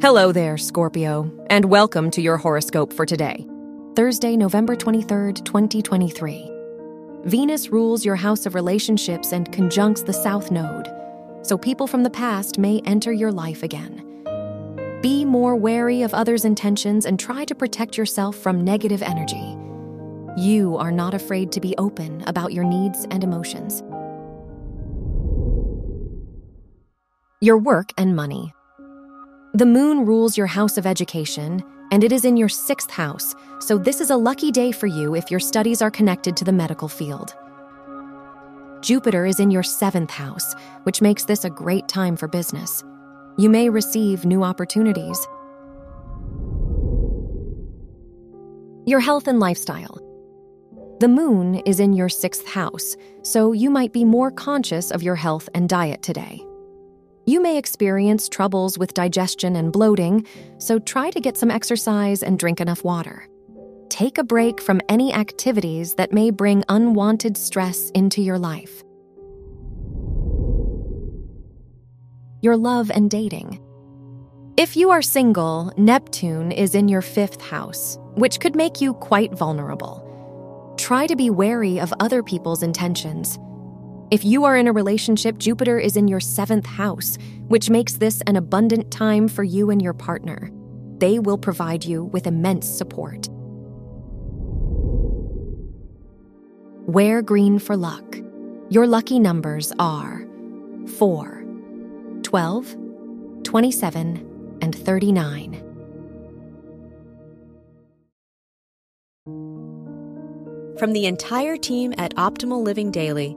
Hello there, Scorpio, and welcome to your horoscope for today, Thursday, November 23rd, 2023. Venus rules your house of relationships and conjuncts the South Node, so people from the past may enter your life again. Be more wary of others' intentions and try to protect yourself from negative energy. You are not afraid to be open about your needs and emotions. Your work and money. The moon rules your house of education, and it is in your sixth house, so this is a lucky day for you if your studies are connected to the medical field. Jupiter is in your seventh house, which makes this a great time for business. You may receive new opportunities. Your health and lifestyle. The moon is in your sixth house, so you might be more conscious of your health and diet today. You may experience troubles with digestion and bloating, so try to get some exercise and drink enough water. Take a break from any activities that may bring unwanted stress into your life. Your love and dating. If you are single, Neptune is in your fifth house, which could make you quite vulnerable. Try to be wary of other people's intentions. If you are in a relationship, Jupiter is in your seventh house, which makes this an abundant time for you and your partner. They will provide you with immense support. Wear green for luck. Your lucky numbers are 4, 12, 27, and 39. From the entire team at Optimal Living Daily,